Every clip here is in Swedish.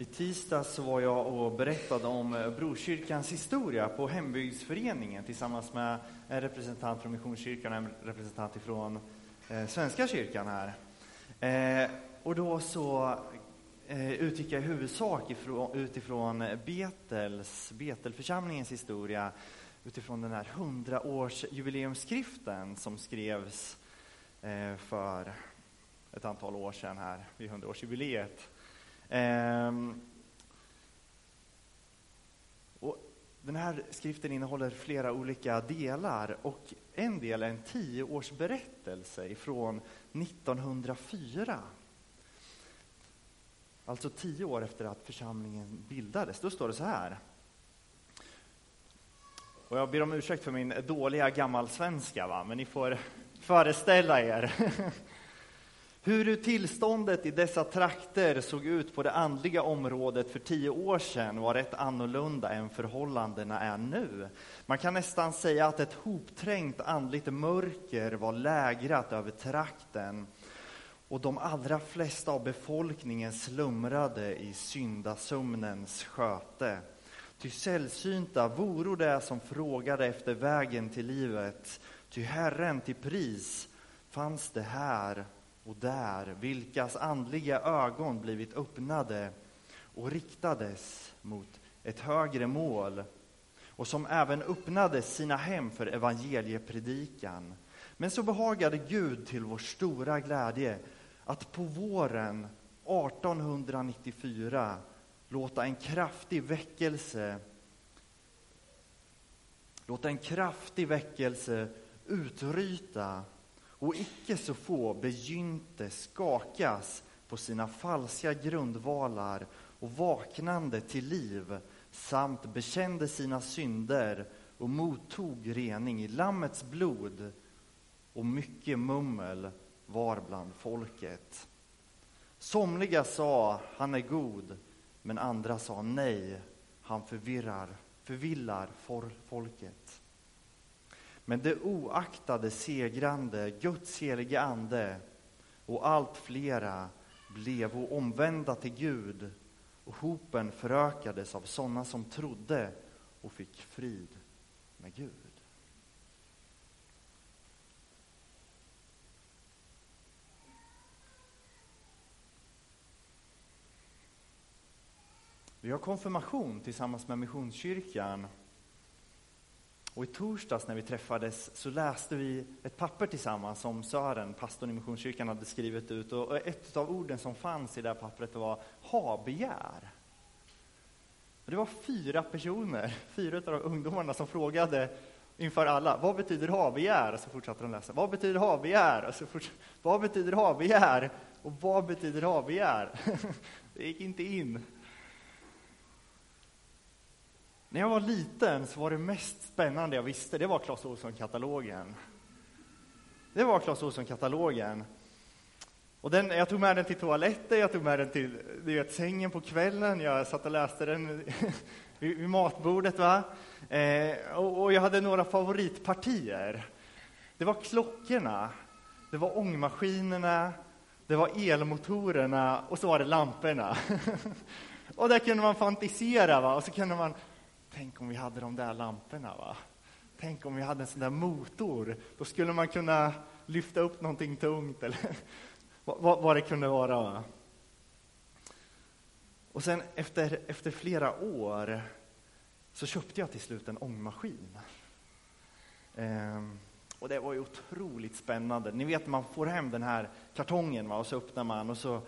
I tisdags var jag och berättade om eh, Brokyrkans historia på hembygdsföreningen tillsammans med en representant från Missionskyrkan och en representant från eh, Svenska kyrkan här. Eh, och då så eh, utgick jag i huvudsak ifrån, utifrån Betels, Betelförsamlingens historia utifrån den här hundraårsjubileumsskriften som skrevs eh, för ett antal år sedan här vid hundraårsjubileet. Ehm, och den här skriften innehåller flera olika delar och en del är en tioårsberättelse från 1904. Alltså tio år efter att församlingen bildades. Då står det så här. Och jag ber om ursäkt för min dåliga gammalsvenska, va? men ni får föreställa er. Hur tillståndet i dessa trakter såg ut på det andliga området för tio år sedan var rätt annorlunda än förhållandena är nu. Man kan nästan säga att ett hopträngt andligt mörker var lägrat över trakten och de allra flesta av befolkningen slumrade i syndasömnens sköte. Ty sällsynta voro det som frågade efter vägen till livet, ty Herren till pris fanns det här och där, vilkas andliga ögon blivit öppnade och riktades mot ett högre mål och som även öppnade sina hem för evangeliepredikan. Men så behagade Gud till vår stora glädje att på våren 1894 låta en kraftig väckelse låta en kraftig väckelse utryta och icke så få begynte skakas på sina falska grundvalar och vaknande till liv samt bekände sina synder och mottog rening i Lammets blod och mycket mummel var bland folket. Somliga sa, han är god, men andra sa nej, han förvirrar, förvillar folket. Men det oaktade segrande Guds helige Ande och allt flera blev omvända till Gud och hopen förökades av sådana som trodde och fick frid med Gud. Vi har konfirmation tillsammans med Missionskyrkan och i torsdags när vi träffades så läste vi ett papper tillsammans som Sören, pastorn i Missionskyrkan, hade skrivit ut. Och ett av orden som fanns i det här pappret var ha-begär. Det var fyra personer, fyra av de ungdomarna som frågade inför alla, vad betyder ha-begär? Och så fortsatte de läsa, vad betyder ha-begär? Och så fortsatte, vad betyder ha-begär? Och vad betyder ha-begär? Det gick inte in. När jag var liten så var det mest spännande jag visste, det var Clas Ohlson-katalogen. Det var Clas Ohlson-katalogen. Och den, jag tog med den till toaletten, jag tog med den till du vet, sängen på kvällen, jag satt och läste den vid, vid matbordet. Va? Eh, och, och, jag hade några favoritpartier. Det var klockorna, det var ångmaskinerna, det var elmotorerna och så var det lamporna. och där kunde man fantisera, va? och så kunde man Tänk om vi hade de där lamporna. Va? Tänk om vi hade en sån där motor. Då skulle man kunna lyfta upp någonting tungt eller vad, vad det kunde vara. Va? Och sen efter, efter flera år så köpte jag till slut en ångmaskin. Ehm, och det var ju otroligt spännande. Ni vet, man får hem den här kartongen va? och så öppnar man och så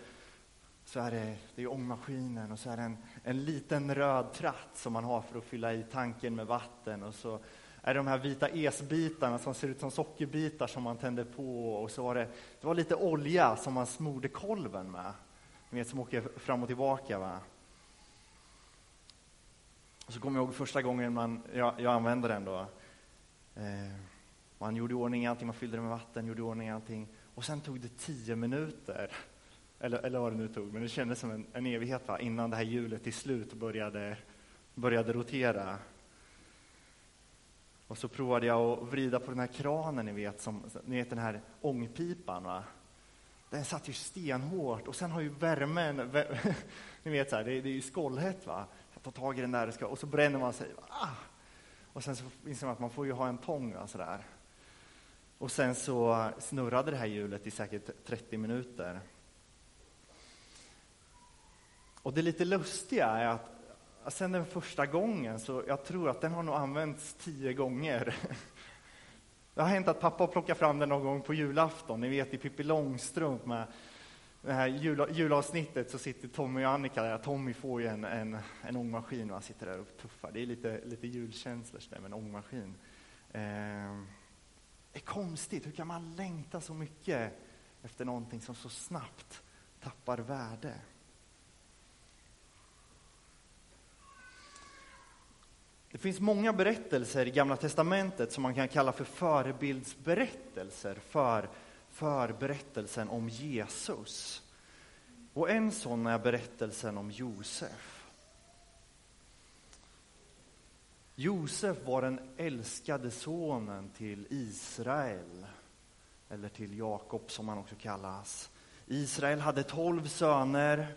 så är det, det är ångmaskinen och så är det en, en liten röd tratt som man har för att fylla i tanken med vatten och så är det de här vita esbitarna som ser ut som sockerbitar som man tänder på och så var det, det var lite olja som man smorde kolven med. Ni vet som åker fram och tillbaka va. Och så kommer jag ihåg första gången man, jag, jag använde den då. Eh, man gjorde i ordning allting, man fyllde det med vatten, gjorde i ordning allting. Och sen tog det tio minuter eller, eller vad det nu tog, men det kändes som en, en evighet va? innan det här hjulet till slut började, började rotera. Och så provade jag att vrida på den här kranen, ni vet, som, ni vet den här ångpipan. Va? den satt ju stenhårt och sen har ju värmen, ni vet så här, det, det är ju skållhett va. Jag tar tag i den där och, ska, och så bränner man sig. Ah! Och sen så inser man att man får ju ha en tång va, sådär. Och sen så snurrade det här hjulet i säkert 30 minuter. Och det lite lustiga är att sen den första gången, så jag tror att den har nog använts tio gånger. Det har hänt att pappa plockar fram den någon gång på julafton, ni vet i Pippi Långstrump med det här jul, julavsnittet så sitter Tommy och Annika där. Tommy får ju en, en, en ångmaskin och han sitter där och tuffar. Det är lite, lite julkänslor där med en ångmaskin. Eh, det är konstigt, hur kan man längta så mycket efter någonting som så snabbt tappar värde? Finns många berättelser i Gamla testamentet som man kan kalla för förebildsberättelser för, för berättelsen om Jesus. Och en sån är berättelsen om Josef. Josef var den älskade sonen till Israel, eller till Jakob som han också kallas. Israel hade tolv söner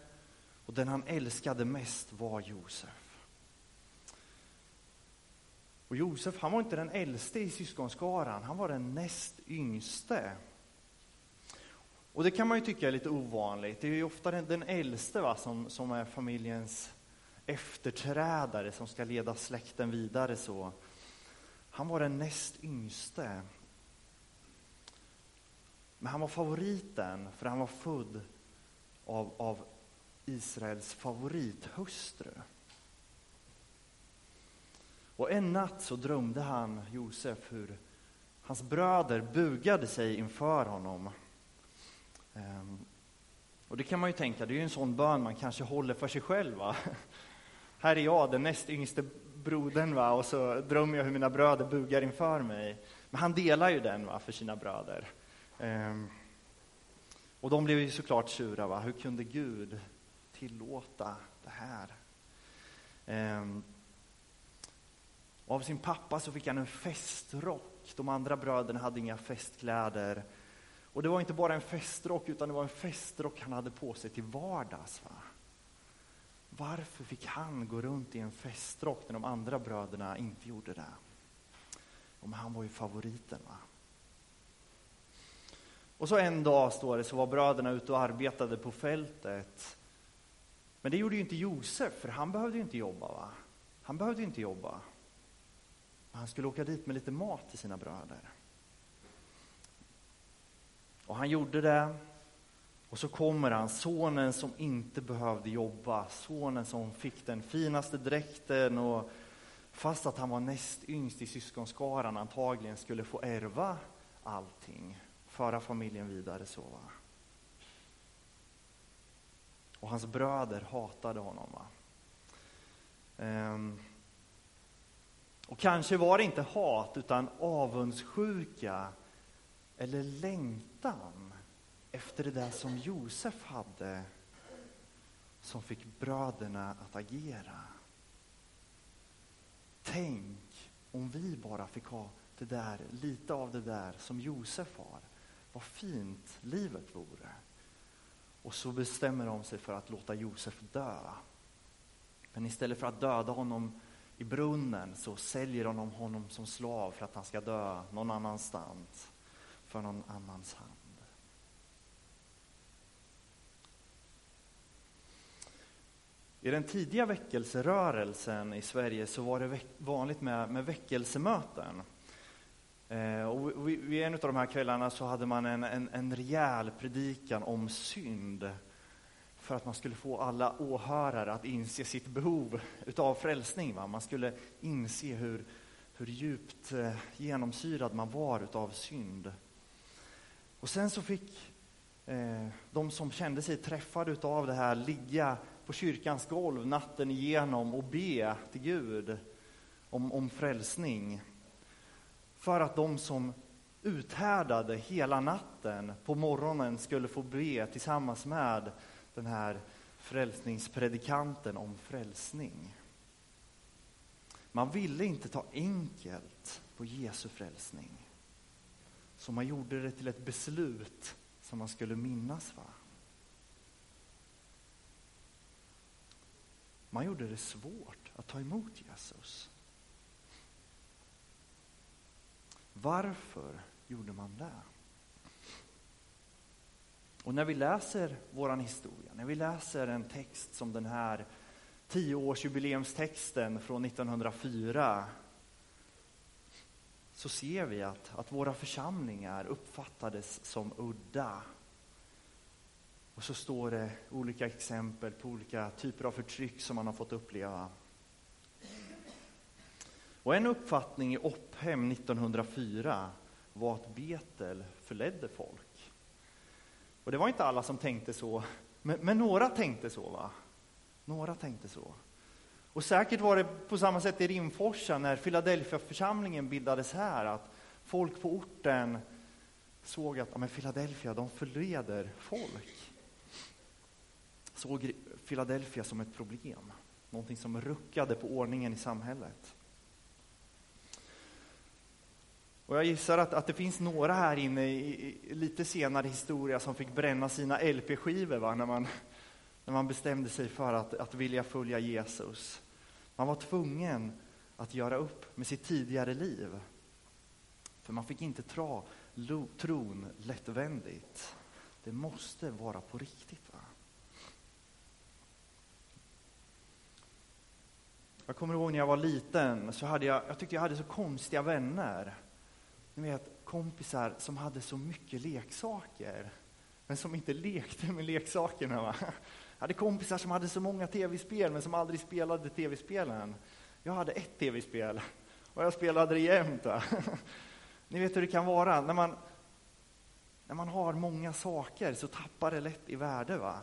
och den han älskade mest var Josef. Och Josef, han var inte den äldste i syskonskaran, han var den näst yngste. Och det kan man ju tycka är lite ovanligt. Det är ju ofta den, den äldste va, som, som är familjens efterträdare, som ska leda släkten vidare. så. Han var den näst yngste. Men han var favoriten, för han var född av, av Israels favorithustru. Och en natt så drömde han, Josef, hur hans bröder bugade sig inför honom. Ehm, och det kan man ju tänka, det är ju en sån bön man kanske håller för sig själv. Va? Här är jag, den näst yngste brodern, va? och så drömmer jag hur mina bröder bugar inför mig. Men han delar ju den va? för sina bröder. Ehm, och de blev ju såklart sura. Va? Hur kunde Gud tillåta det här? Ehm, och av sin pappa så fick han en festrock. De andra bröderna hade inga festkläder. Och det var inte bara en festrock, utan det var en festrock han hade på sig till vardags. Va? Varför fick han gå runt i en festrock när de andra bröderna inte gjorde det? Och han var ju favoriten. Va? Och så en dag, står det, så var bröderna ute och arbetade på fältet. Men det gjorde ju inte Josef, för han behövde ju inte jobba. Va? Han behövde inte jobba. Han skulle åka dit med lite mat till sina bröder. Och han gjorde det. Och så kommer han, sonen som inte behövde jobba, sonen som fick den finaste dräkten och fast att han var näst yngst i syskonskaran antagligen skulle få ärva allting, föra familjen vidare så. Va? Och hans bröder hatade honom. Va? Ehm och kanske var det inte hat, utan avundsjuka eller längtan efter det där som Josef hade som fick bröderna att agera. Tänk om vi bara fick ha det där, lite av det där som Josef har. Vad fint livet vore. Och så bestämmer de sig för att låta Josef dö. Men istället för att döda honom i brunnen så säljer de honom som slav för att han ska dö någon annanstans, för någon annans hand. I den tidiga väckelserörelsen i Sverige så var det vanligt med, med väckelsemöten. Eh, och vid, vid en av de här kvällarna så hade man en, en, en rejäl predikan om synd för att man skulle få alla åhörare att inse sitt behov utav frälsning. Va? Man skulle inse hur, hur djupt eh, genomsyrad man var utav synd. Och sen så fick eh, de som kände sig träffade utav det här ligga på kyrkans golv natten igenom och be till Gud om, om frälsning. För att de som uthärdade hela natten på morgonen skulle få be tillsammans med den här frälsningspredikanten om frälsning. Man ville inte ta enkelt på Jesu frälsning. Så man gjorde det till ett beslut som man skulle minnas. Va? Man gjorde det svårt att ta emot Jesus. Varför gjorde man det? Och när vi läser vår historia, när vi läser en text som den här tioårsjubileumstexten från 1904 så ser vi att, att våra församlingar uppfattades som udda. Och så står det olika exempel på olika typer av förtryck som man har fått uppleva. Och en uppfattning i Opphem 1904 var att Betel förledde folk. Och det var inte alla som tänkte så, men, men några tänkte så. va? Några tänkte så. Och säkert var det på samma sätt i Rimforsa när Philadelphia-församlingen bildades här, att folk på orten såg att ja, men Philadelphia, de förleder folk. Såg Philadelphia som ett problem, någonting som ruckade på ordningen i samhället. Och jag gissar att, att det finns några här inne i, i lite senare historia som fick bränna sina LP-skivor när, man, när man bestämde sig för att, att vilja följa Jesus. Man var tvungen att göra upp med sitt tidigare liv. För man fick inte tra tron lättvändigt. Det måste vara på riktigt. Va? Jag kommer ihåg när jag var liten, så hade jag, jag tyckte jag hade så konstiga vänner. Ni vet, kompisar som hade så mycket leksaker, men som inte lekte med leksakerna. Va? Jag hade kompisar som hade så många tv-spel, men som aldrig spelade tv-spelen. Jag hade ett tv-spel, och jag spelade det jämt. Va? Ni vet hur det kan vara, när man, när man har många saker så tappar det lätt i värde. Va?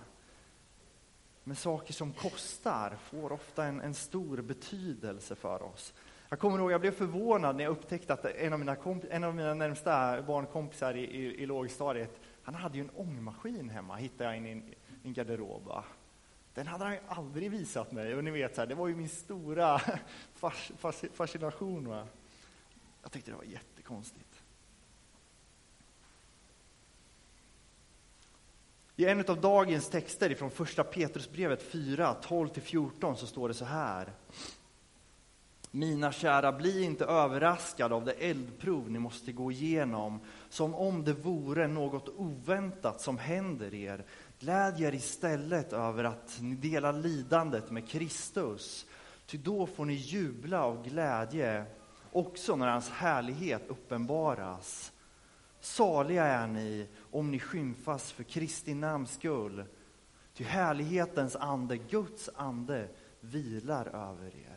Men saker som kostar får ofta en, en stor betydelse för oss. Jag kommer ihåg, jag blev förvånad när jag upptäckte att en av mina, komp- en av mina närmsta barnkompisar i, i, i lågstadiet, han hade ju en ångmaskin hemma, hittade jag i en, en garderob. Va? Den hade han ju aldrig visat mig. Och ni vet, så här, det var ju min stora fas, fas, fascination. Va? Jag tyckte det var jättekonstigt. I en av dagens texter från första Petrusbrevet 4, 12-14 så står det så här. Mina kära, bli inte överraskade av det eldprov ni måste gå igenom, som om det vore något oväntat som händer er. Gläd er istället över att ni delar lidandet med Kristus, ty då får ni jubla av glädje, också när hans härlighet uppenbaras. Saliga är ni om ni skymfas för Kristi namns skull, ty härlighetens ande, Guds ande, vilar över er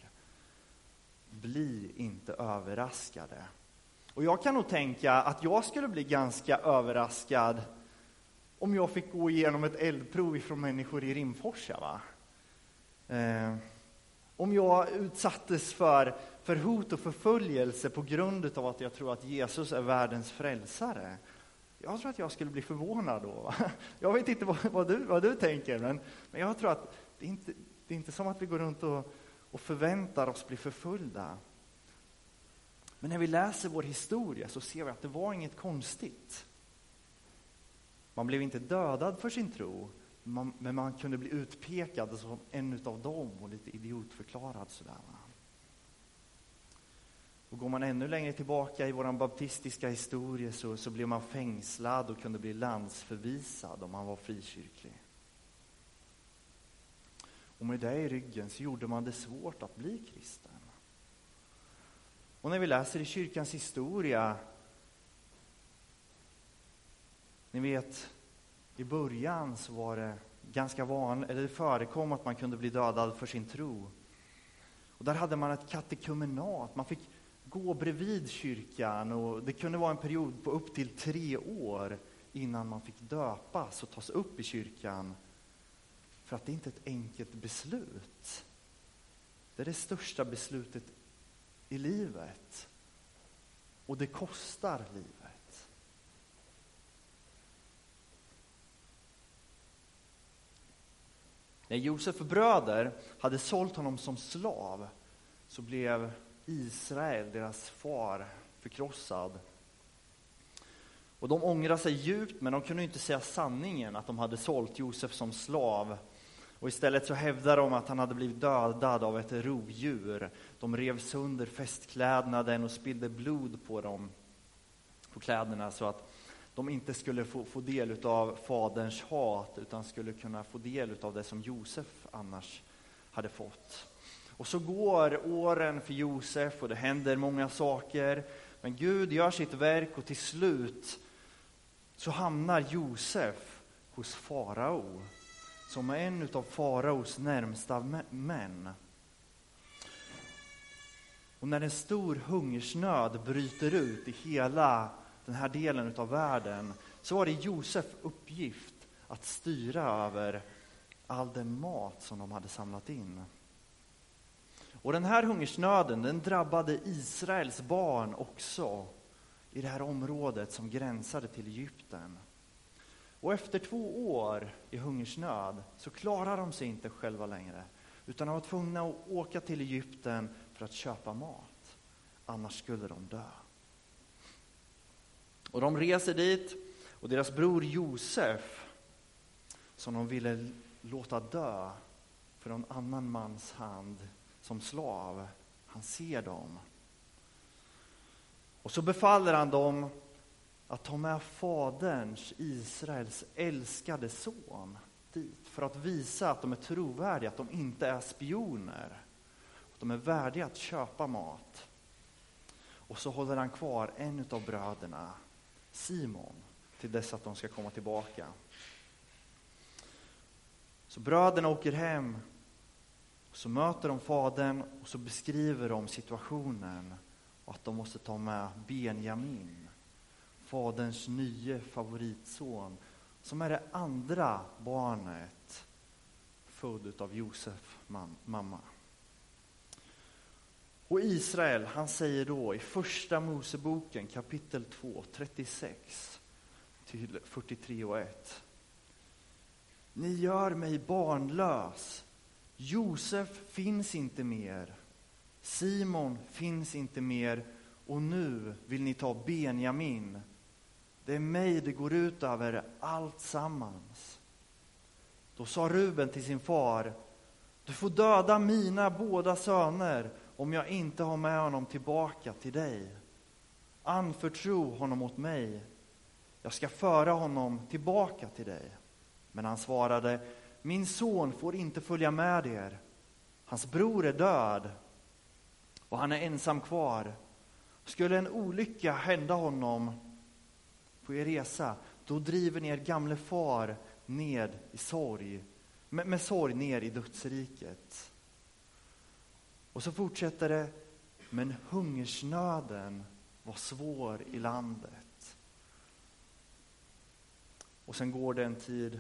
bli inte överraskade. Och jag kan nog tänka att jag skulle bli ganska överraskad om jag fick gå igenom ett eldprov ifrån människor i Rimforsa. Va? Eh, om jag utsattes för, för hot och förföljelse på grund av att jag tror att Jesus är världens frälsare. Jag tror att jag skulle bli förvånad då. Va? Jag vet inte vad, vad, du, vad du tänker, men, men jag tror att det är, inte, det är inte som att vi går runt och och förväntar oss bli förföljda. Men när vi läser vår historia så ser vi att det var inget konstigt. Man blev inte dödad för sin tro, men man kunde bli utpekad som en av dem och lite idiotförklarad. Sådär. Och går man ännu längre tillbaka i vår baptistiska historia så, så blev man fängslad och kunde bli landsförvisad om man var frikyrklig. Och med det i ryggen så gjorde man det svårt att bli kristen. Och när vi läser i kyrkans historia, ni vet, i början så var det ganska vanligt, eller det förekom att man kunde bli dödad för sin tro. Och där hade man ett katekumenat, man fick gå bredvid kyrkan och det kunde vara en period på upp till tre år innan man fick döpas och tas upp i kyrkan för att det inte är ett enkelt beslut. Det är det största beslutet i livet. Och det kostar livet. När Josef bröder hade sålt honom som slav så blev Israel, deras far, förkrossad. Och de ångrade sig djupt, men de kunde inte säga sanningen att de hade sålt Josef som slav. Och istället så hävdar de att han hade blivit dödad av ett rovdjur. De rev sönder festklädnaden och spillde blod på dem, på kläderna, så att de inte skulle få, få del av faderns hat, utan skulle kunna få del av det som Josef annars hade fått. Och så går åren för Josef och det händer många saker. Men Gud gör sitt verk och till slut så hamnar Josef hos farao som är en av faraos närmsta män. Och när en stor hungersnöd bryter ut i hela den här delen av världen så var det Josef uppgift att styra över all den mat som de hade samlat in. Och den här hungersnöden den drabbade Israels barn också i det här området som gränsade till Egypten. Och efter två år i hungersnöd så klarade de sig inte själva längre utan de var tvungna att åka till Egypten för att köpa mat. Annars skulle de dö. Och de reser dit och deras bror Josef, som de ville låta dö för någon annan mans hand som slav, han ser dem. Och så befaller han dem att ta med faderns, Israels älskade son dit för att visa att de är trovärdiga, att de inte är spioner. Att de är värdiga att köpa mat. Och så håller han kvar en av bröderna, Simon, till dess att de ska komma tillbaka. Så bröderna åker hem, så möter de fadern och så beskriver de situationen och att de måste ta med Benjamin, faderns nye favoritson, som är det andra barnet född av Josef mamma. Och Israel, han säger då i första Moseboken kapitel 2, 36 till 43 och 1. Ni gör mig barnlös. Josef finns inte mer. Simon finns inte mer och nu vill ni ta Benjamin. Det är mig det går ut över allt sammans. Då sa Ruben till sin far, du får döda mina båda söner om jag inte har med honom tillbaka till dig. Anförtro honom åt mig. Jag ska föra honom tillbaka till dig. Men han svarade, min son får inte följa med er. Hans bror är död och han är ensam kvar. Skulle en olycka hända honom på er resa, då driver ni er gamle far ned i sorg, med, med sorg ner i dödsriket. Och så fortsätter det, men hungersnöden var svår i landet. Och sen går det en tid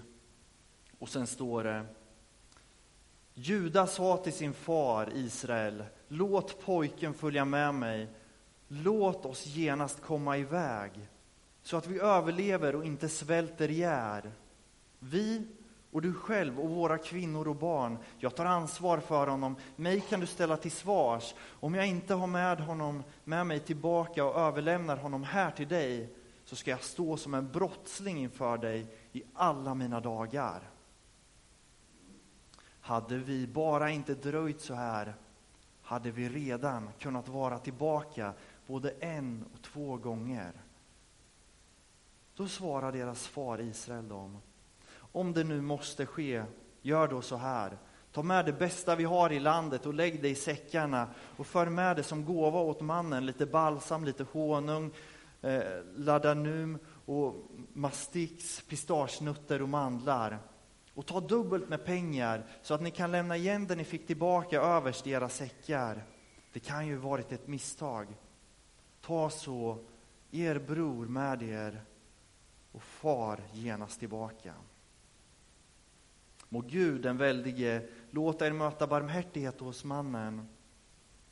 och sen står det Juda sa till sin far Israel, låt pojken följa med mig, låt oss genast komma iväg, så att vi överlever och inte svälter ihjäl. Vi och du själv och våra kvinnor och barn, jag tar ansvar för honom, mig kan du ställa till svars. Om jag inte har med honom med mig tillbaka och överlämnar honom här till dig, så ska jag stå som en brottsling inför dig i alla mina dagar. Hade vi bara inte dröjt så här hade vi redan kunnat vara tillbaka både en och två gånger. Då svarar deras far Israel dem. Om det nu måste ske, gör då så här. Ta med det bästa vi har i landet och lägg det i säckarna och för med det som gåva åt mannen, lite balsam, lite honung, eh, ladanum och mastix, pistagenötter och mandlar. Och ta dubbelt med pengar så att ni kan lämna igen det ni fick tillbaka överst i era säckar. Det kan ju varit ett misstag. Ta så er bror med er och far genast tillbaka. Må Gud den väldige låta er möta barmhärtighet hos mannen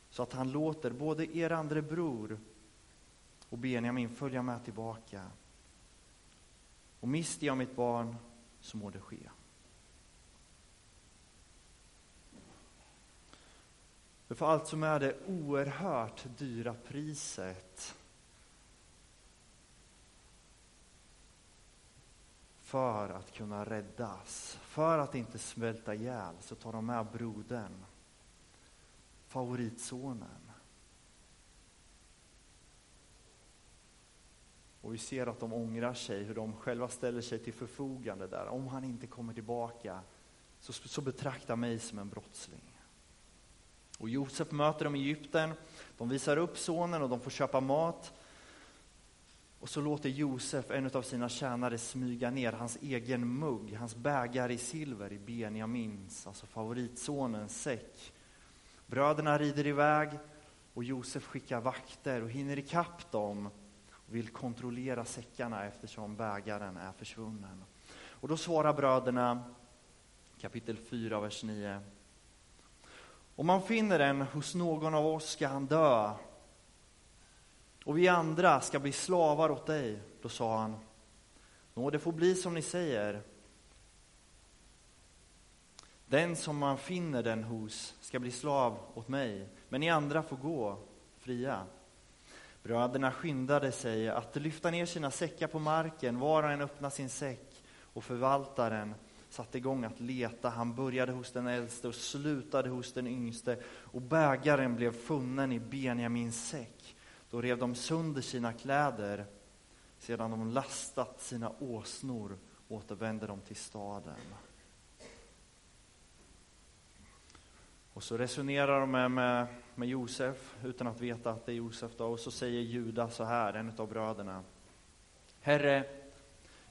så att han låter både er andre bror och Benjamin följa med tillbaka. Och mister jag mitt barn så må det ske. För, allt som är det oerhört dyra priset för att kunna räddas. För att inte svälta ihjäl så tar de med brodern, favoritsonen. Och vi ser att de ångrar sig, hur de själva ställer sig till förfogande där. Om han inte kommer tillbaka så, så betrakta mig som en brottsling. Och Josef möter dem i Egypten, de visar upp sonen och de får köpa mat. Och så låter Josef en av sina tjänare smyga ner hans egen mugg, hans bägare i silver i Benjamins, alltså favoritsonens säck. Bröderna rider iväg och Josef skickar vakter och hinner ikapp dem och vill kontrollera säckarna eftersom bägaren är försvunnen. Och då svarar bröderna, kapitel 4, vers 9. Om man finner den hos någon av oss ska han dö och vi andra ska bli slavar åt dig. Då sa han, Nå, det får bli som ni säger. Den som man finner den hos ska bli slav åt mig, men ni andra får gå fria. Bröderna skyndade sig att lyfta ner sina säckar på marken, var och en öppnade sin säck, och förvaltaren satte igång att leta. Han började hos den äldste och slutade hos den yngste, och bägaren blev funnen i Benjamins säck. Då rev de sönder sina kläder. Sedan de lastat sina åsnor återvände de till staden. Och så resonerar de med, med, med, Josef utan att veta att det är Josef. Då. Och så säger Juda så här, en av bröderna. Herre,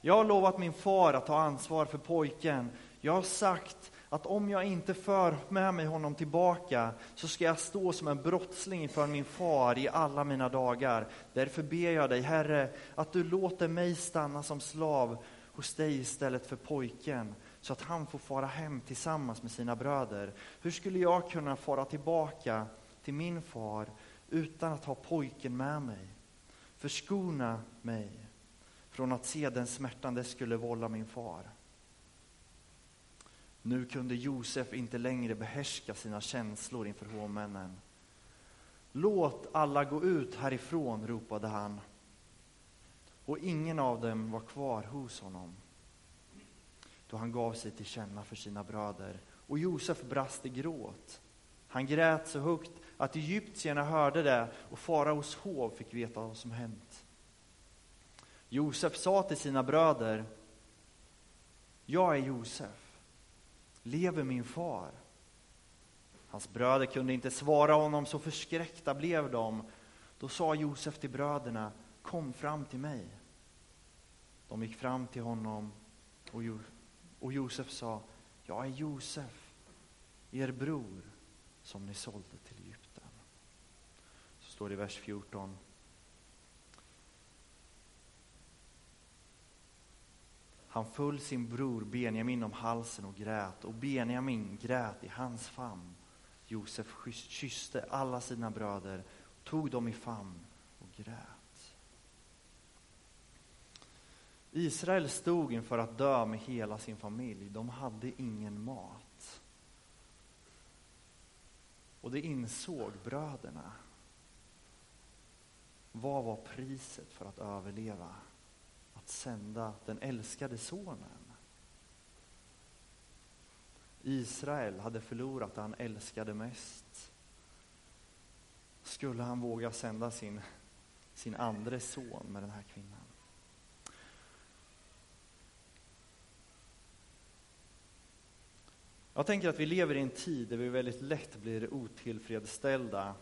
jag har lovat min far att ta ansvar för pojken. Jag har sagt att om jag inte för med mig honom tillbaka så ska jag stå som en brottsling inför min far i alla mina dagar. Därför ber jag dig, Herre, att du låter mig stanna som slav hos dig istället för pojken så att han får fara hem tillsammans med sina bröder. Hur skulle jag kunna fara tillbaka till min far utan att ha pojken med mig? Förskona mig från att se den smärtan det skulle vålla min far. Nu kunde Josef inte längre behärska sina känslor inför hovmännen. Låt alla gå ut härifrån, ropade han. Och ingen av dem var kvar hos honom då han gav sig till känna för sina bröder. Och Josef brast i gråt. Han grät så högt att egyptierna hörde det och faraos hov fick veta vad som hänt. Josef sa till sina bröder, jag är Josef, lever min far? Hans bröder kunde inte svara honom, så förskräckta blev de. Då sa Josef till bröderna, kom fram till mig. De gick fram till honom och och Josef sa, jag är Josef, er bror, som ni sålde till Egypten. Så står det i vers 14. Han föll sin bror Benjamin om halsen och grät, och Benjamin grät i hans famn. Josef kysste alla sina bröder, tog dem i famn och grät. Israel stod inför att dö med hela sin familj. De hade ingen mat. Och det insåg bröderna. Vad var priset för att överleva? Att sända den älskade sonen. Israel hade förlorat det han älskade mest. Skulle han våga sända sin, sin andre son med den här kvinnan? Jag tänker att vi lever i en tid där vi väldigt lätt blir otillfredsställda.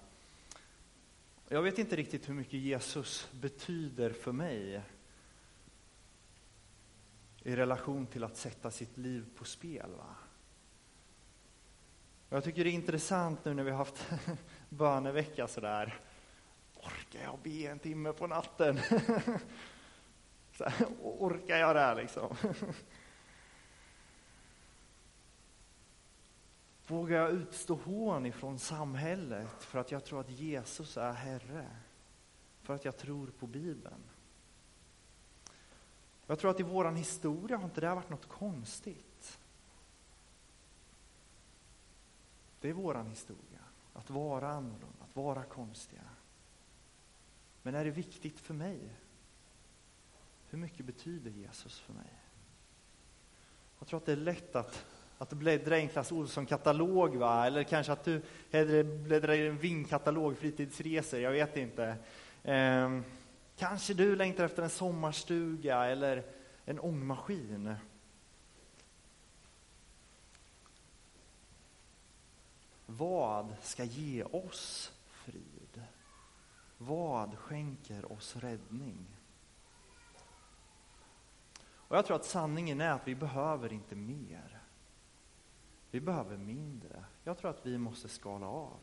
Jag vet inte riktigt hur mycket Jesus betyder för mig i relation till att sätta sitt liv på spel. Va? Jag tycker det är intressant nu när vi har haft bönevecka sådär. Orkar jag be en timme på natten? Så här, orkar jag det här liksom? Vågar jag utstå hån ifrån samhället för att jag tror att Jesus är Herre? För att jag tror på Bibeln? Jag tror att i vår historia har inte det varit något konstigt. Det är vår historia, att vara annorlunda, att vara konstiga. Men är det viktigt för mig? Hur mycket betyder Jesus för mig? Jag tror att det är lätt att, att bläddra i en Clas Ohlson-katalog, va? eller kanske att du hellre bläddrar i en vinkatalog, fritidsresor, jag vet inte. Eh, kanske du längtar efter en sommarstuga eller en ångmaskin. Vad ska ge oss frid? Vad skänker oss räddning? Och jag tror att sanningen är att vi behöver inte mer. Vi behöver mindre. Jag tror att vi måste skala av.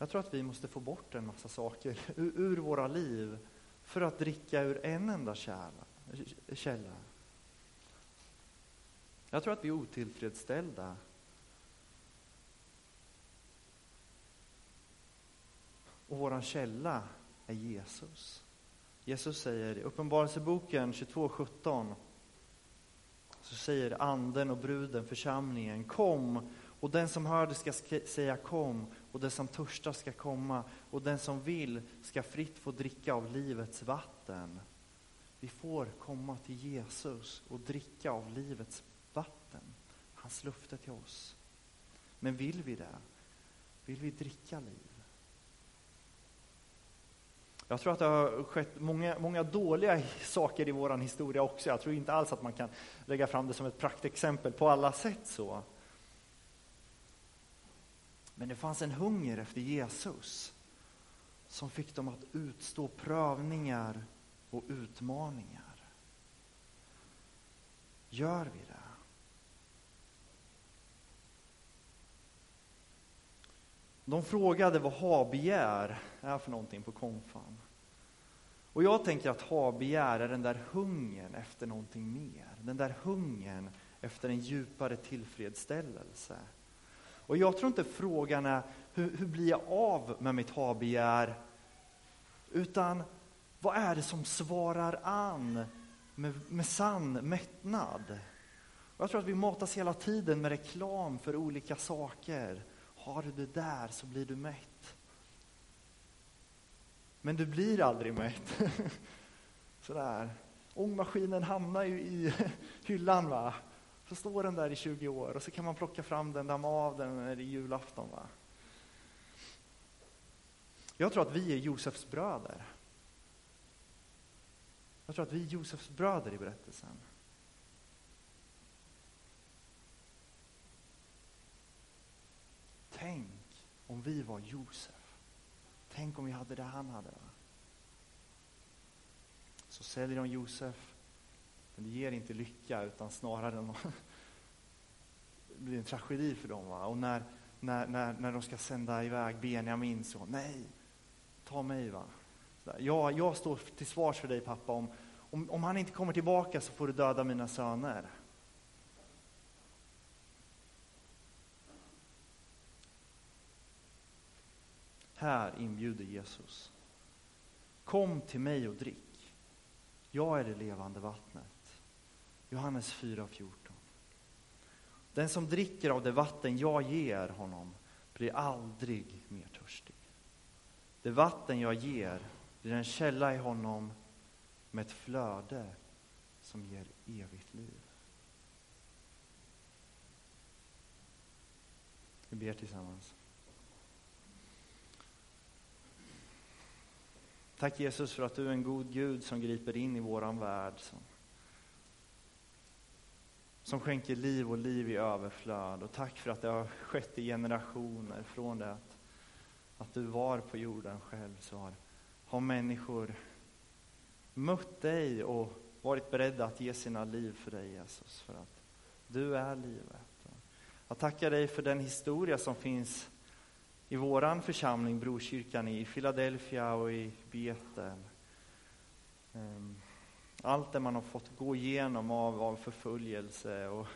Jag tror att vi måste få bort en massa saker ur, ur våra liv för att dricka ur en enda källa. Jag tror att vi är otillfredsställda Och vår källa är Jesus. Jesus säger i Uppenbarelseboken 22.17 så säger anden och bruden, församlingen, kom och den som hör det ska säga kom och den som törstar ska komma och den som vill ska fritt få dricka av livets vatten. Vi får komma till Jesus och dricka av livets vatten, hans löfte till oss. Men vill vi det? Vill vi dricka liv? Jag tror att det har skett många, många dåliga saker i vår historia också. Jag tror inte alls att man kan lägga fram det som ett praktexempel på alla sätt. så. Men det fanns en hunger efter Jesus som fick dem att utstå prövningar och utmaningar. Gör vi det? De frågade vad habegär är för någonting på konfan. Och jag tänker att habegär är den där hungern efter någonting mer. Den där hungern efter en djupare tillfredsställelse. Och jag tror inte frågan är hur, hur blir jag av med mitt habegär? Utan vad är det som svarar an med, med sann mättnad? Och jag tror att vi matas hela tiden med reklam för olika saker. Har du det där så blir du mätt. Men du blir aldrig mätt. Sådär. Ångmaskinen hamnar ju i hyllan. va? Så står den där i 20 år och så kan man plocka fram den, damma av den när det är julafton. Va? Jag tror att vi är Josefs bröder. Jag tror att vi är Josefs bröder i berättelsen. Tänk om vi var Josef. Tänk om vi hade det han hade. Va? Så säljer de Josef, men det ger inte lycka utan snarare en, det blir en tragedi för dem. Va? Och när, när, när, när de ska sända iväg Benjamin så, nej, ta mig. va. jag, jag står till svars för dig pappa. Om, om, om han inte kommer tillbaka så får du döda mina söner. Här inbjuder Jesus. Kom till mig och drick. Jag är det levande vattnet. Johannes 4.14. Den som dricker av det vatten jag ger honom blir aldrig mer törstig. Det vatten jag ger blir en källa i honom med ett flöde som ger evigt liv. Vi ber tillsammans. Tack Jesus för att du är en god Gud som griper in i våran värld. Som, skänker liv och liv i överflöd. Och tack för att det har skett i generationer från det att, att du var på jorden själv. Så har, har människor mött dig och varit beredda att ge sina liv för dig Jesus. För att du är livet. Jag tackar dig för den historia som finns i våran församling, Brokyrkan i Philadelphia och i Betel. Ehm, allt det man har fått gå igenom av, av förföljelse och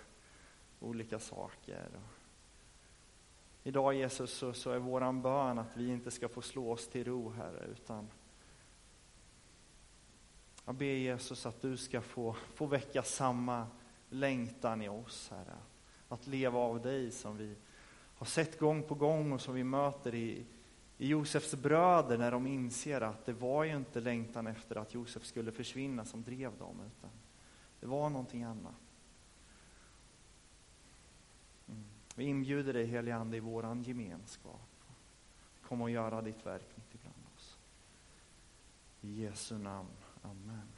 olika saker. Idag Jesus så, så är våran bön att vi inte ska få slå oss till ro Herre, utan jag ber Jesus att du ska få, få väcka samma längtan i oss Herre. Att leva av dig som vi har sett gång på gång och som vi möter i, i Josefs bröder när de inser att det var ju inte längtan efter att Josef skulle försvinna som drev dem, utan det var någonting annat. Mm. Vi inbjuder dig helige Ande i vår gemenskap. Kom och göra ditt verk mitt ibland oss. I Jesu namn. Amen.